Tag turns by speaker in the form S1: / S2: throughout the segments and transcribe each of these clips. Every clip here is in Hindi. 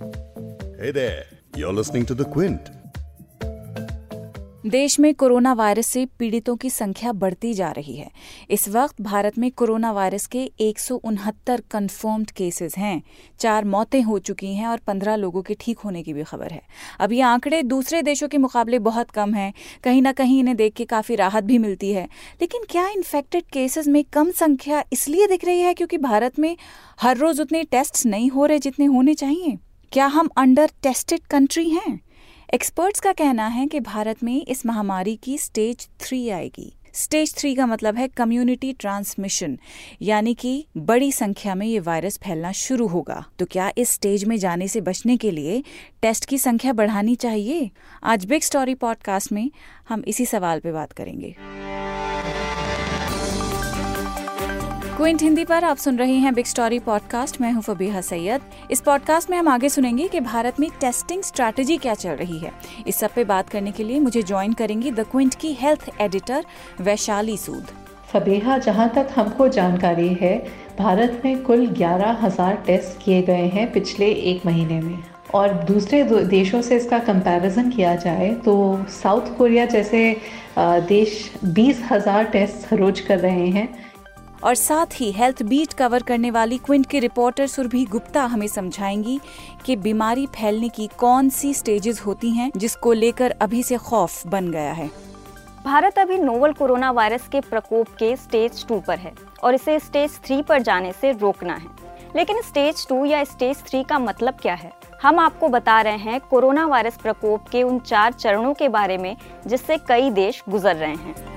S1: Hey there, you're listening to The Quint.
S2: देश में कोरोना वायरस से पीड़ितों की संख्या बढ़ती जा रही है। इस वक्त भारत में कोरोना वायरस के एक कंफर्म्ड केसेस हैं। चार मौतें हो चुकी हैं और पंद्रह लोगों के ठीक होने की भी खबर है। अब ये आंकड़े दूसरे देशों के मुकाबले बहुत कम हैं। कहीं ना कहीं इन्हें देख के काफ़ी राहत भी मिलती है। लेकिन क्या इन्फेक्टेड केसेज में कम संख्या इसलिए दिख रही है क्योंकि भारत में हर रोज़ उतने टेस्ट नहीं हो रहे जितने होने चाहिए? क्या हम अंडर टेस्टेड कंट्री हैं? एक्सपर्ट्स का कहना है कि भारत में इस महामारी की स्टेज थ्री आएगी। स्टेज थ्री का मतलब है कम्युनिटी ट्रांसमिशन यानी कि बड़ी संख्या में ये वायरस फैलना शुरू होगा। तो क्या इस स्टेज में जाने से बचने के लिए टेस्ट की संख्या बढ़ानी चाहिए? आज बिग स्टोरी पॉडकास्ट में हम इसी सवाल पे बात करेंगे। क्विंट हिंदी पर आप सुन रहे हैं बिग स्टोरी पॉडकास्ट। मैं हूँ फबीहा सैयद। इस पॉडकास्ट में हम आगे सुनेंगे कि भारत में टेस्टिंग स्ट्रैटेजी क्या चल रही है। इस सब पे बात करने के लिए मुझे ज्वाइन करेंगी द क्विंट की हेल्थ एडिटर वैशाली सूद।
S3: फबीहा, जहाँ तक हमको जानकारी है, भारत में कुल ग्यारह हज़ार टेस्ट किए गए हैं पिछले एक महीने में। और दूसरे देशों से इसका कंपैरिजन किया जाए तो साउथ कोरिया जैसे देश बीस हज़ार टेस्ट रोज कर रहे हैं।
S2: और साथ ही हेल्थ बीट कवर करने वाली क्विंट की रिपोर्टर सुरभि गुप्ता हमें समझाएँगी कि बीमारी फैलने की कौन सी स्टेजेस होती हैं जिसको लेकर अभी से खौफ बन गया है।
S4: भारत अभी नोवल कोरोना वायरस के प्रकोप के स्टेज टू पर है और इसे स्टेज थ्री पर जाने से रोकना है। लेकिन स्टेज टू या स्टेज थ्री का मतलब क्या है? हम आपको बता रहे हैं कोरोना वायरस प्रकोप के उन चार चरणों के बारे में जिससे कई देश गुजर रहे हैं।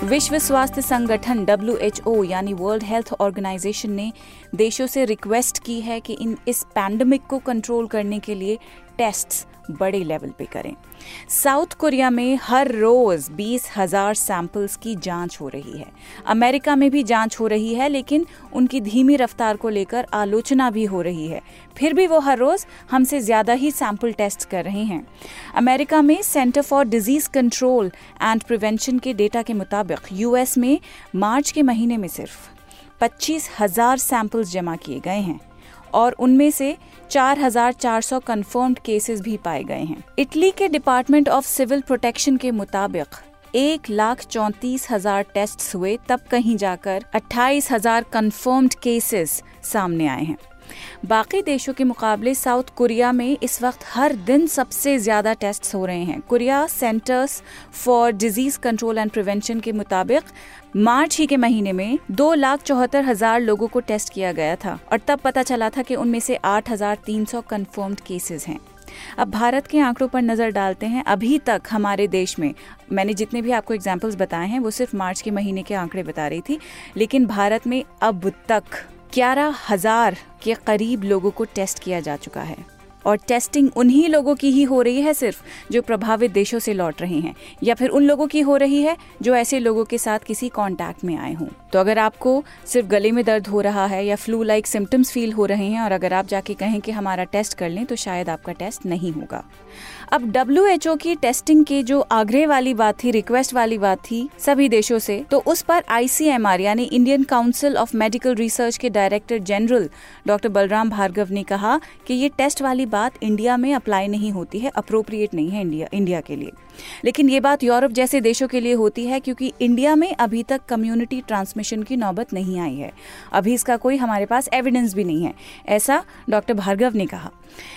S2: विश्व स्वास्थ्य संगठन डब्ल्यूएचओ यानी वर्ल्ड हेल्थ ऑर्गेनाइजेशन ने देशों से रिक्वेस्ट की है कि इन इस पैंडमिक को कंट्रोल करने के लिए टेस्ट्स बड़े लेवल पे करें। साउथ कोरिया में हर रोज बीस हज़ार सैंपल्स की जाँच हो रही है। अमेरिका में भी जाँच हो रही है, लेकिन उनकी धीमी रफ्तार को लेकर आलोचना भी हो रही है। फिर भी वो हर रोज हमसे ज़्यादा ही सैंपल टेस्ट कर रहे हैं। अमेरिका में Center for Disease Control and Prevention के डेटा के मुताबिक यूएस में मार्च के महीने में सिर्फ़ पच्चीस हज़ार सैंपल्स जमा किए गए हैं और उनमें से 4,400 कंफर्म्ड केसेस भी पाए गए हैं। इटली के डिपार्टमेंट ऑफ़ सिविल प्रोटेक्शन के मुताबिक एक लाख चौंतीस हज़ार टेस्ट हुए तब कहीं जाकर अट्ठाईस हज़ार कन्फर्म्ड केसेस सामने आए हैं। बाकी देशों के मुकाबले साउथ कोरिया में इस वक्त हर दिन सबसे ज़्यादा टेस्ट हो रहे हैं। Korea Centers for Disease Control and Prevention के मुताबिक मार्च ही के महीने में दो लाख चौहत्तर हज़ार लोगों को टेस्ट किया गया था और तब पता चला था कि उनमें से आठ हज़ार तीन सौ कन्फर्म्ड केसेस हैं। अब भारत के आंकड़ों पर नज़र डालते हैं। अभी तक हमारे देश में, मैंने जितने भी आपको एग्जाम्पल्स बताए हैं, वो सिर्फ़ मार्च के महीने के आंकड़े बता रही थी, लेकिन भारत में अब तक ग्यारह हज़ार के करीब लोगों को टेस्ट किया जा चुका है। और टेस्टिंग उन्हीं लोगों की ही हो रही है सिर्फ़ जो प्रभावित देशों से लौट रहे हैं, या फिर उन लोगों की हो रही है जो ऐसे लोगों के साथ किसी कांटेक्ट में आए हों। तो अगर आपको सिर्फ़ गले में दर्द हो रहा है या फ्लू लाइक सिम्टम्स फील हो रहे हैं और अगर आप जाके कहें कि हमारा टेस्ट कर लें तो शायद आपका टेस्ट नहीं होगा। अब WHO की टेस्टिंग के जो आग्रह वाली बात थी रिक्वेस्ट वाली बात थी सभी देशों से तो उस पर आईसीएमआर यानी Indian Council of Medical Research के director general doctor Balram Bhargava ने कहा कि ये टेस्ट वाली बात इंडिया में अप्लाई नहीं होती है अप्रोप्रिएट नहीं है इंडिया इंडिया के लिए। लेकिन ये बात यूरोप जैसे देशों के लिए होती है क्योंकि इंडिया में अभी तक कम्युनिटी ट्रांसमिशन की नौबत नहीं आई है। अभी इसका कोई हमारे पास एविडेंस भी नहीं है, ऐसा डॉक्टर भार्गव ने कहा।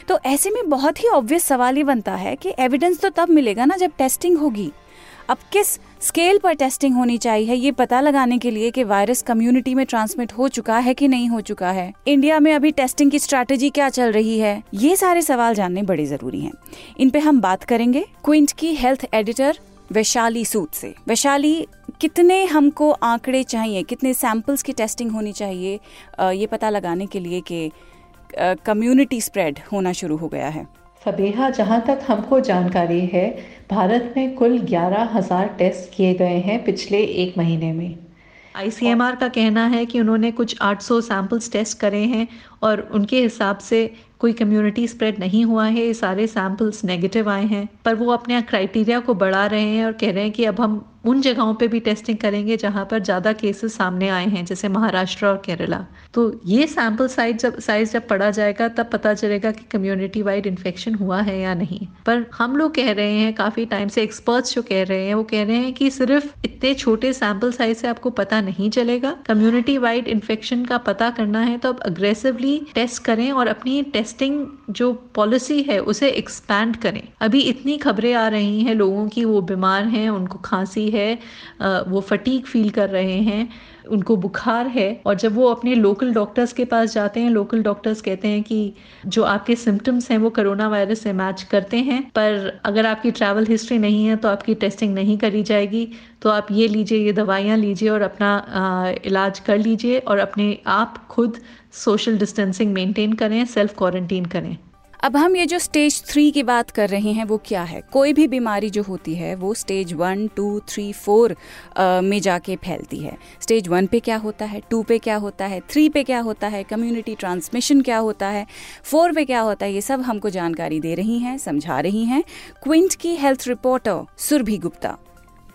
S2: तो ऐसे में बहुत ही ऑब्वियस सवाल ये बनता है कि एविडेंस तो तब मिलेगा ना जब टेस्टिंग होगी। अब किस स्केल पर टेस्टिंग होनी चाहिए ये पता लगाने के लिए कि वायरस कम्युनिटी में ट्रांसमिट हो चुका है कि नहीं हो चुका है। इंडिया में अभी टेस्टिंग की स्ट्रैटेजी क्या चल रही है, ये सारे सवाल जानने बड़े ज़रूरी हैं। इन पे हम बात करेंगे क्विंट की हेल्थ एडिटर वैशाली सूद से। वैशाली, कितने हमको आंकड़े चाहिए, कितने सैंपल्स की टेस्टिंग होनी चाहिए ये पता लगाने के लिए कि कम्युनिटी स्प्रेड होना शुरू हो गया है।
S3: फबेहा, जहाँ तक हमको जानकारी है, भारत में कुल ग्यारह हज़ार टेस्ट किए गए हैं पिछले एक महीने में।
S5: आईसीएमआर का कहना है कि उन्होंने कुछ 800 सैंपल्स टेस्ट करे हैं और उनके हिसाब से
S3: कोई कम्युनिटी स्प्रेड नहीं हुआ है ये सारे सैंपल्स नेगेटिव आए हैं, पर वो अपने क्राइटेरिया को बढ़ा रहे हैं और कह रहे हैं कि अब हम उन जगहों पे भी टेस्टिंग करेंगे जहाँ पर ज़्यादा केसेस सामने आए हैं, जैसे महाराष्ट्र और केरला। तो ये सैंपल साइज़ जब साइज़ जब पढ़ा जाएगा, तब पता चलेगा कि कम्युनिटी वाइड इन्फेक्शन हुआ है या नहीं। पर हम लोग कह रहे हैं, काफ़ी टाइम से एक्सपर्ट्स जो कह रहे हैं, वो कह रहे हैं कि सिर्फ़ इतने छोटे सैंपल साइज़ से आपको पता नहीं चलेगा। कम्युनिटी वाइड इन्फेक्शन का पता करना है तो आप अग्रेसिवली टेस्ट करें और अपनी टेस्टिंग जो पॉलिसी है, उसे एक्सपैंड करें। अभी इतनी खबरें आ रही हैं लोगों की, वो बीमार हैं, उनको खांसी है वो फटीक फील कर रहे हैं। उनको बुखार है और जब वो अपने लोकल डॉक्टर्स के पास जाते हैं लोकल डॉक्टर्स कहते हैं कि जो आपके सिम्टम्स हैं वो कोरोना वायरस से मैच करते हैं पर अगर आपकी ट्रैवल हिस्ट्री नहीं है तो आपकी टेस्टिंग नहीं करी जाएगी तो आप ये लीजिए ये दवाइयाँ लीजिए और अपना आ, इलाज कर लीजिए और अपने आप खुद सोशल डिस्टेंसिंग मेंटेन करें सेल्फ क्वारंटीन करें।
S2: अब हम ये जो स्टेज थ्री की बात कर रहे हैं, वो क्या है? कोई भी बीमारी जो होती है, वो stage one two three four में जाके फैलती है। स्टेज वन पे क्या होता है? टू पे क्या होता है? थ्री पे क्या होता है? कम्युनिटी ट्रांसमिशन क्या होता है? फोर पे क्या होता है? ये सब हमको जानकारी दे रही हैं, समझा रही हैं। क्विंट की हेल्थ रिपोर्टर सुरभि गुप्ता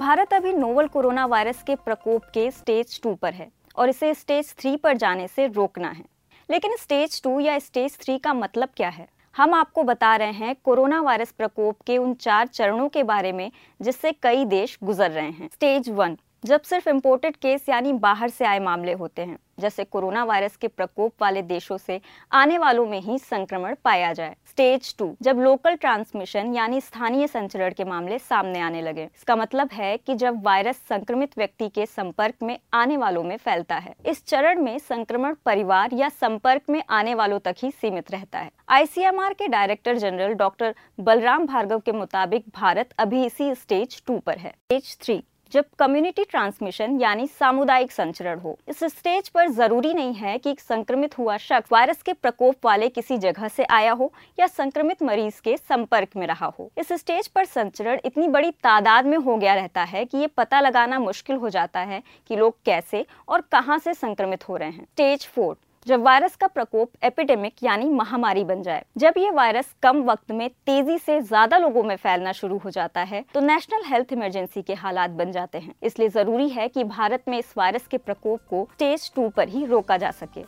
S4: भारत अभी नोवल कोरोना वायरस के प्रकोप के स्टेज टू पर है और इसे स्टेज थ्री पर जाने से रोकना है। लेकिन स्टेज टू या स्टेज थ्री का मतलब क्या है? हम आपको बता रहे हैं कोरोना वायरस प्रकोप के उन चार चरणों के बारे में, जिससे कई देश गुजर रहे हैं। स्टेज वन जब सिर्फ़ इम्पोर्टेड केस यानी बाहर से आए मामले होते हैं, जैसे कोरोना वायरस के प्रकोप वाले देशों से आने वालों में ही संक्रमण पाया जाए। स्टेज टू जब लोकल ट्रांसमिशन यानी स्थानीय संचरण के मामले सामने आने लगे। इसका मतलब है कि जब वायरस संक्रमित व्यक्ति के संपर्क में आने वालों में फैलता है, इस चरण में संक्रमण परिवार या संपर्क में आने वालों तक ही सीमित रहता है। आईसीएमआर के director general doctor Balram Bhargava के मुताबिक भारत अभी इसी स्टेज टू पर है। स्टेज थ्री जब कम्युनिटी ट्रांसमिशन यानी सामुदायिक संचरण हो, इस स्टेज पर ज़रूरी नहीं है कि संक्रमित हुआ शख्स वायरस के प्रकोप वाले किसी जगह से आया हो या संक्रमित मरीज़ के संपर्क में रहा हो। इस स्टेज पर संचरण इतनी बड़ी तादाद में हो गया रहता है कि ये पता लगाना मुश्किल हो जाता है कि लोग कैसे और कहाँ से संक्रमित हो रहे हैं। स्टेज फोर जब वायरस का प्रकोप एपिडेमिक यानी महामारी बन जाए, जब ये वायरस कम वक्त में तेज़ी से ज़्यादा लोगों में फैलना शुरू हो जाता है तो नेशनल हेल्थ इमरजेंसी के हालात बन जाते हैं। इसलिए ज़रूरी है कि भारत में इस वायरस के प्रकोप को स्टेज टू पर ही रोका जा सके।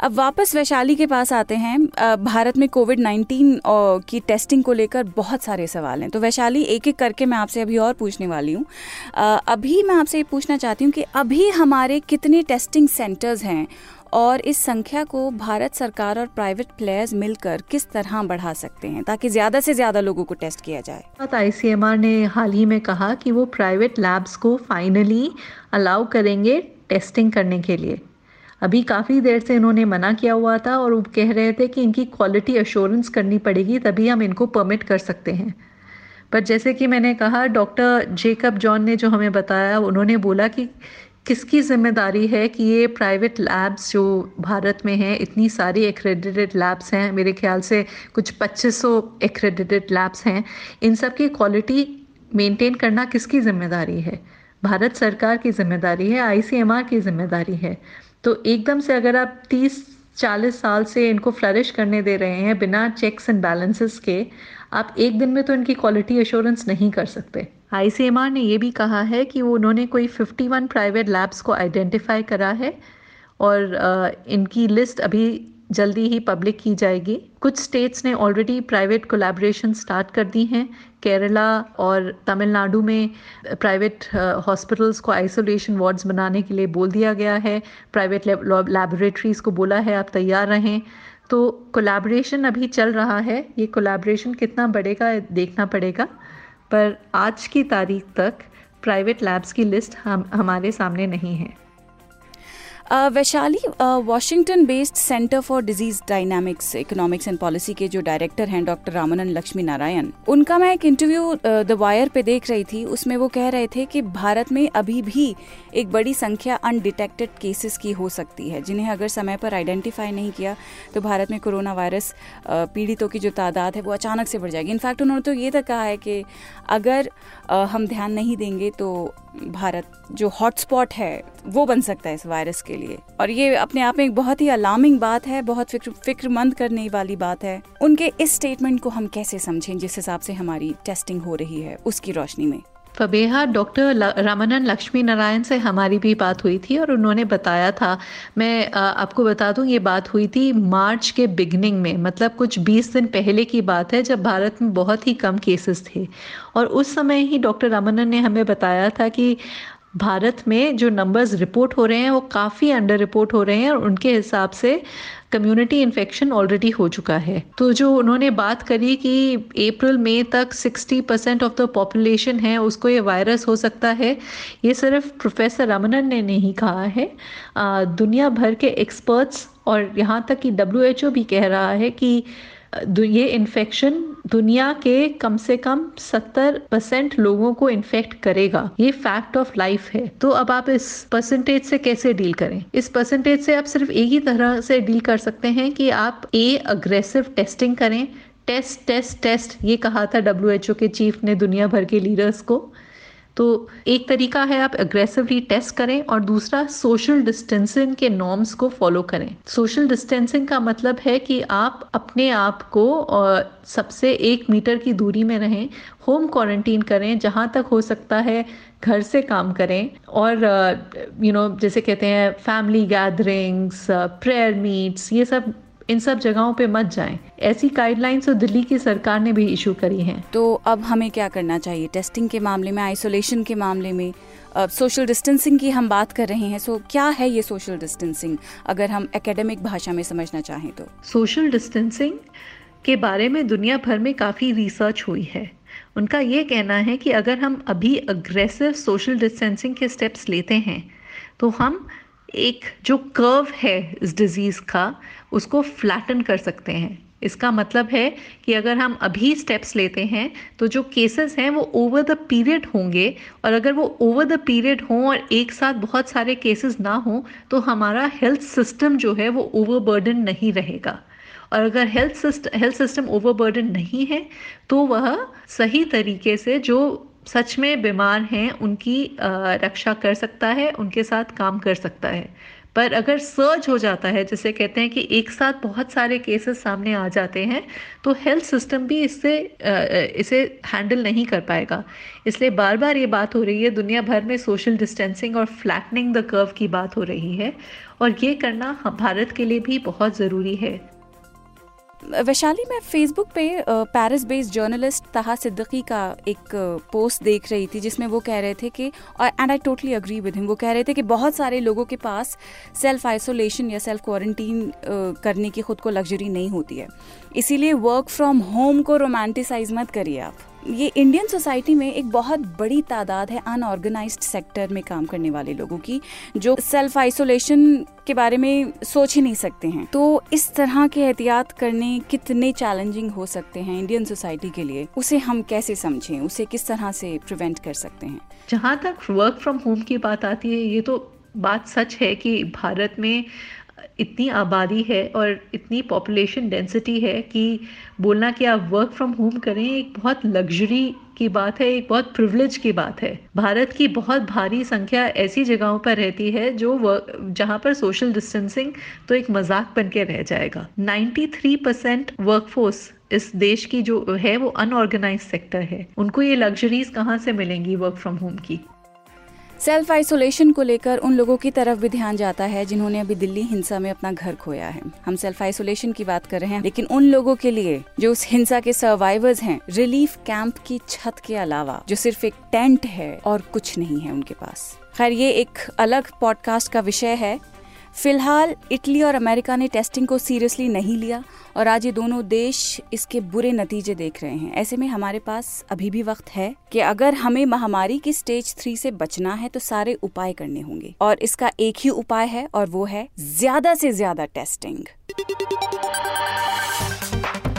S2: अब वापस वैशाली के पास आते हैं। भारत में कोविड 19 की टेस्टिंग को लेकर बहुत सारे सवाल हैं। तो वैशाली एक एक करके मैं आपसे अभी और पूछने वाली हूँ। अभी मैं आपसे ये पूछना चाहती हूँ कि अभी हमारे कितने टेस्टिंग सेंटर्स हैं और इस संख्या को भारत सरकार और प्राइवेट प्लेयर्स मिलकर किस तरह बढ़ा सकते हैं, ताकि ज़्यादा से ज़्यादा लोगों को टेस्ट किया जाए?
S3: आईसीएमआर ने हाल ही में कहा कि वो प्राइवेट लैब्स को फाइनली अलाउ करेंगे टेस्टिंग करने के लिए। अभी काफ़ी देर से इन्होंने मना किया हुआ था और वो कह रहे थे कि इनकी क्वालिटी अश्योरेंस करनी पड़ेगी, तभी हम इनको परमिट कर सकते हैं। पर जैसे कि मैंने कहा डॉक्टर जेकब जॉन ने जो हमें बताया, उन्होंने बोला कि किसकी ज़िम्मेदारी है कि ये प्राइवेट लैब्स जो भारत में हैं, इतनी सारी एक्रेडिटेड लैब्स हैं, मेरे ख्याल से कुछ 2500 एक्रेडिटेड लैब्स हैं, इन सब की क्वालिटी मेंटेन करना किसकी ज़िम्मेदारी है? भारत सरकार की ज़िम्मेदारी है आईसीएमआर की ज़िम्मेदारी है। तो एकदम से अगर आप तीस, चालीस साल से इनको फ्लरिश करने दे रहे हैं बिना चेक्स एंड बैलेंसेस के, आप एक दिन में तो इनकी क्वालिटी एश्योरेंस नहीं कर सकते। आईसीएमआर ने ये भी कहा है कि उन्होंने कोई 51 प्राइवेट लैब्स को आइडेंटिफाई करा है और इनकी लिस्ट अभी जल्दी ही पब्लिक की जाएगी। कुछ स्टेट्स ने ऑलरेडी प्राइवेट कोलैबोरेशन स्टार्ट कर दी हैं। केरला और तमिलनाडु में प्राइवेट हॉस्पिटल्स को आइसोलेशन वार्ड्स बनाने के लिए बोल दिया गया है। प्राइवेट लैबोरेटरीज़ को बोला है, आप तैयार रहें। तो कोलैबोरेशन अभी चल रहा है। ये कोलैबोरेशन कितना बढ़ेगा, देखना पड़ेगा। पर आज की तारीख तक प्राइवेट लैब्स की लिस्ट हम, हमारे सामने नहीं है।
S2: Vaishali Washington based Center for Disease Dynamics Economics and Policy के जो डायरेक्टर हैं डॉक्टर रामानंद लक्ष्मी नारायण उनका मैं एक इंटरव्यू द वायर पे देख रही थी। उसमें वो कह रहे थे कि भारत में अभी भी एक बड़ी संख्या अनडिटेक्टेड केसेस की हो सकती है, जिन्हें अगर समय पर आइडेंटिफाई नहीं किया तो भारत में कोरोना वायरस पीड़ितों की जो तादाद है, वो अचानक से बढ़ जाएगी। इनफैक्ट उन्होंने तो ये तक कहा है कि अगर हम ध्यान नहीं देंगे तो भारत जो हॉटस्पॉट है, वो बन सकता है इस वायरस के के लिए। और ये अपने आप में एक बहुत ही अलार्मिंग बात है, बहुत फ़िक्र, फिक्रमंद करने वाली बात है। उनके इस स्टेटमेंट को हम कैसे समझें जिस हिसाब से हमारी टेस्टिंग हो रही है उसकी रोशनी में?
S3: फबेहा डॉक्टर रामानंद लक्ष्मी नारायण से हमारी भी बात हुई थी और उन्होंने बताया था। मैं आपको बता दूँ, ये बात हुई थी मार्च के बिगनिंग में मतलब कुछ 20 दिन पहले की बात है, जब भारत में बहुत ही कम केसेस थे। और उस समय ही डॉक्टर रामानंद ने हमें बताया था कि भारत में जो नंबर्स रिपोर्ट हो रहे हैं वो काफ़ी अंडर रिपोर्ट हो रहे हैं और उनके हिसाब से कम्युनिटी इन्फेक्शन ऑलरेडी हो चुका है। तो जो उन्होंने बात करी कि अप्रैल मई तक 60 परसेंट ऑफ़ द पॉपुलेशन है उसको ये वायरस हो सकता है ये सिर्फ़ प्रोफेसर रमनन ने नहीं कहा है। आ, दुनिया भर के एक्सपर्ट्स और यहाँ तक कि डब्ल्यूएचओ भी कह रहा है कि ये इन्फेक्शन दुनिया के कम से कम 70 परसेंट लोगों को इन्फेक्ट करेगा। ये फैक्ट ऑफ़ लाइफ है। तो अब आप इस परसेंटेज से कैसे डील करें? इस परसेंटेज से आप सिर्फ़ एक ही तरह से डील कर सकते हैं कि आप ए अग्रेसिव टेस्टिंग करें। टेस्ट टेस्ट टेस्ट ये कहा था डब्ल्यू के चीफ ने दुनिया भर के लीडर्स को। तो एक तरीका है आप अग्रेसिवली टेस्ट करें और दूसरा सोशल डिस्टेंसिंग के नॉर्म्स को फॉलो करें। सोशल डिस्टेंसिंग का मतलब है कि आप अपने आप को सबसे एक मीटर की दूरी में रहें होम क्वारंटीन करें जहाँ तक हो सकता है घर से काम करें और you uh, know you know, जैसे कहते हैं फैमिली गैदरिंग्स प्रेयर मीट्स ये सब इन सब जगहों पे मत जाएँ। ऐसी गाइडलाइंस तो दिल्ली की सरकार ने भी इशू करी हैं।
S2: तो अब हमें क्या करना चाहिए? टेस्टिंग के मामले में आइसोलेशन के मामले में सोशल डिस्टेंसिंग की हम बात कर रहे हैं सो क्या है ये सोशल डिस्टेंसिंग अगर हम एकेडमिक भाषा में समझना चाहें तो।
S3: सोशल डिस्टेंसिंग के बारे में दुनिया भर में काफ़ी रिसर्च हुई है। उनका ये कहना है कि अगर हम अभी अग्रेसिव सोशल डिस्टेंसिंग के स्टेप्स लेते हैं तो हम एक जो कर्व है इस डिज़ीज़ का उसको फ्लैटन कर सकते हैं। इसका मतलब है कि अगर हम अभी स्टेप्स लेते हैं तो जो केसेस हैं, वो ओवर द पीरियड होंगे और अगर वो ओवर द पीरियड हों और एक साथ बहुत सारे केसेस ना हों तो हमारा हेल्थ सिस्टम जो है, वो ओवरबर्डन नहीं रहेगा। और अगर health system health system overburden नहीं है तो वह सही तरीके से जो सच में बीमार हैं, उनकी रक्षा कर सकता है, उनके साथ काम कर सकता है। पर अगर सर्ज हो जाता है, जैसे कहते हैं कि एक साथ बहुत सारे केसेस सामने आ जाते हैं तो हेल्थ सिस्टम भी इससे इसे हैंडल नहीं कर पाएगा। इसलिए बार बार ये बात हो रही है, दुनिया भर में सोशल डिस्टेंसिंग और फ्लैटनिंग द कर्व की बात हो रही है, और ये करना भारत के लिए भी बहुत ज़रूरी है।
S2: वैशाली, मैं फेसबुक पे पेरिस बेस्ड जर्नलिस्ट तहा सिद्दीकी का एक पोस्ट देख रही थी, जिसमें वो कह रहे थे कि and I totally agree with him वो कह रहे थे कि बहुत सारे लोगों के पास सेल्फ आइसोलेशन या सेल्फ क्वारंटीन करने की खुद को लग्जरी नहीं होती है। इसीलिए वर्क फ्रॉम होम को रोमांटिसाइज मत करिए आप। ये इंडियन सोसाइटी में एक बहुत बड़ी तादाद है अनऑर्गेनाइज्ड सेक्टर में काम करने वाले लोगों की, जो सेल्फ आइसोलेशन के बारे में सोच ही नहीं सकते हैं। तो इस तरह के एहतियात करने कितने चैलेंजिंग हो सकते हैं इंडियन सोसाइटी के लिए? उसे हम कैसे समझें? उसे किस तरह से प्रिवेंट कर सकते हैं?
S3: जहाँ तक वर्क फ्रॉम होम की बात आती है, ये तो बात सच है कि भारत में इतनी आबादी है और इतनी पॉपुलेशन डेंसिटी है कि बोलना कि आप वर्क फ्रॉम होम करें, एक बहुत लग्जरी की बात है, एक बहुत प्रिविलेज की बात है। भारत की बहुत भारी संख्या ऐसी जगहों पर रहती है जो जहाँ पर सोशल डिस्टेंसिंग तो एक मज़ाक बन के रह जाएगा। 93 परसेंट वर्कफोर्स इस देश की जो है वो अनऑर्गेनाइज सेक्टर है। उनको ये लग्जरीज कहाँ से मिलेंगी वर्क फ्रॉम होम की?
S2: सेल्फ आइसोलेशन को लेकर उन लोगों की तरफ़ भी ध्यान जाता है जिन्होंने अभी दिल्ली हिंसा में अपना घर खोया है। हम सेल्फ आइसोलेशन की बात कर रहे हैं, लेकिन उन लोगों के लिए जो उस हिंसा के सर्वाइवर्स हैं रिलीफ कैंप की छत के अलावा, जो सिर्फ़ एक टेंट है और कुछ नहीं है उनके पास। खैर, ये एक अलग पॉडकास्ट का विषय है। फ़िलहाल इटली और अमेरिका ने टेस्टिंग को सीरियसली नहीं लिया और आज ये दोनों देश इसके बुरे नतीजे देख रहे हैं। ऐसे में हमारे पास अभी भी वक्त है कि अगर हमें महामारी की स्टेज थ्री से बचना है तो सारे उपाय करने होंगे और इसका एक ही उपाय है और वो है ज़्यादा से ज़्यादा टेस्टिंग।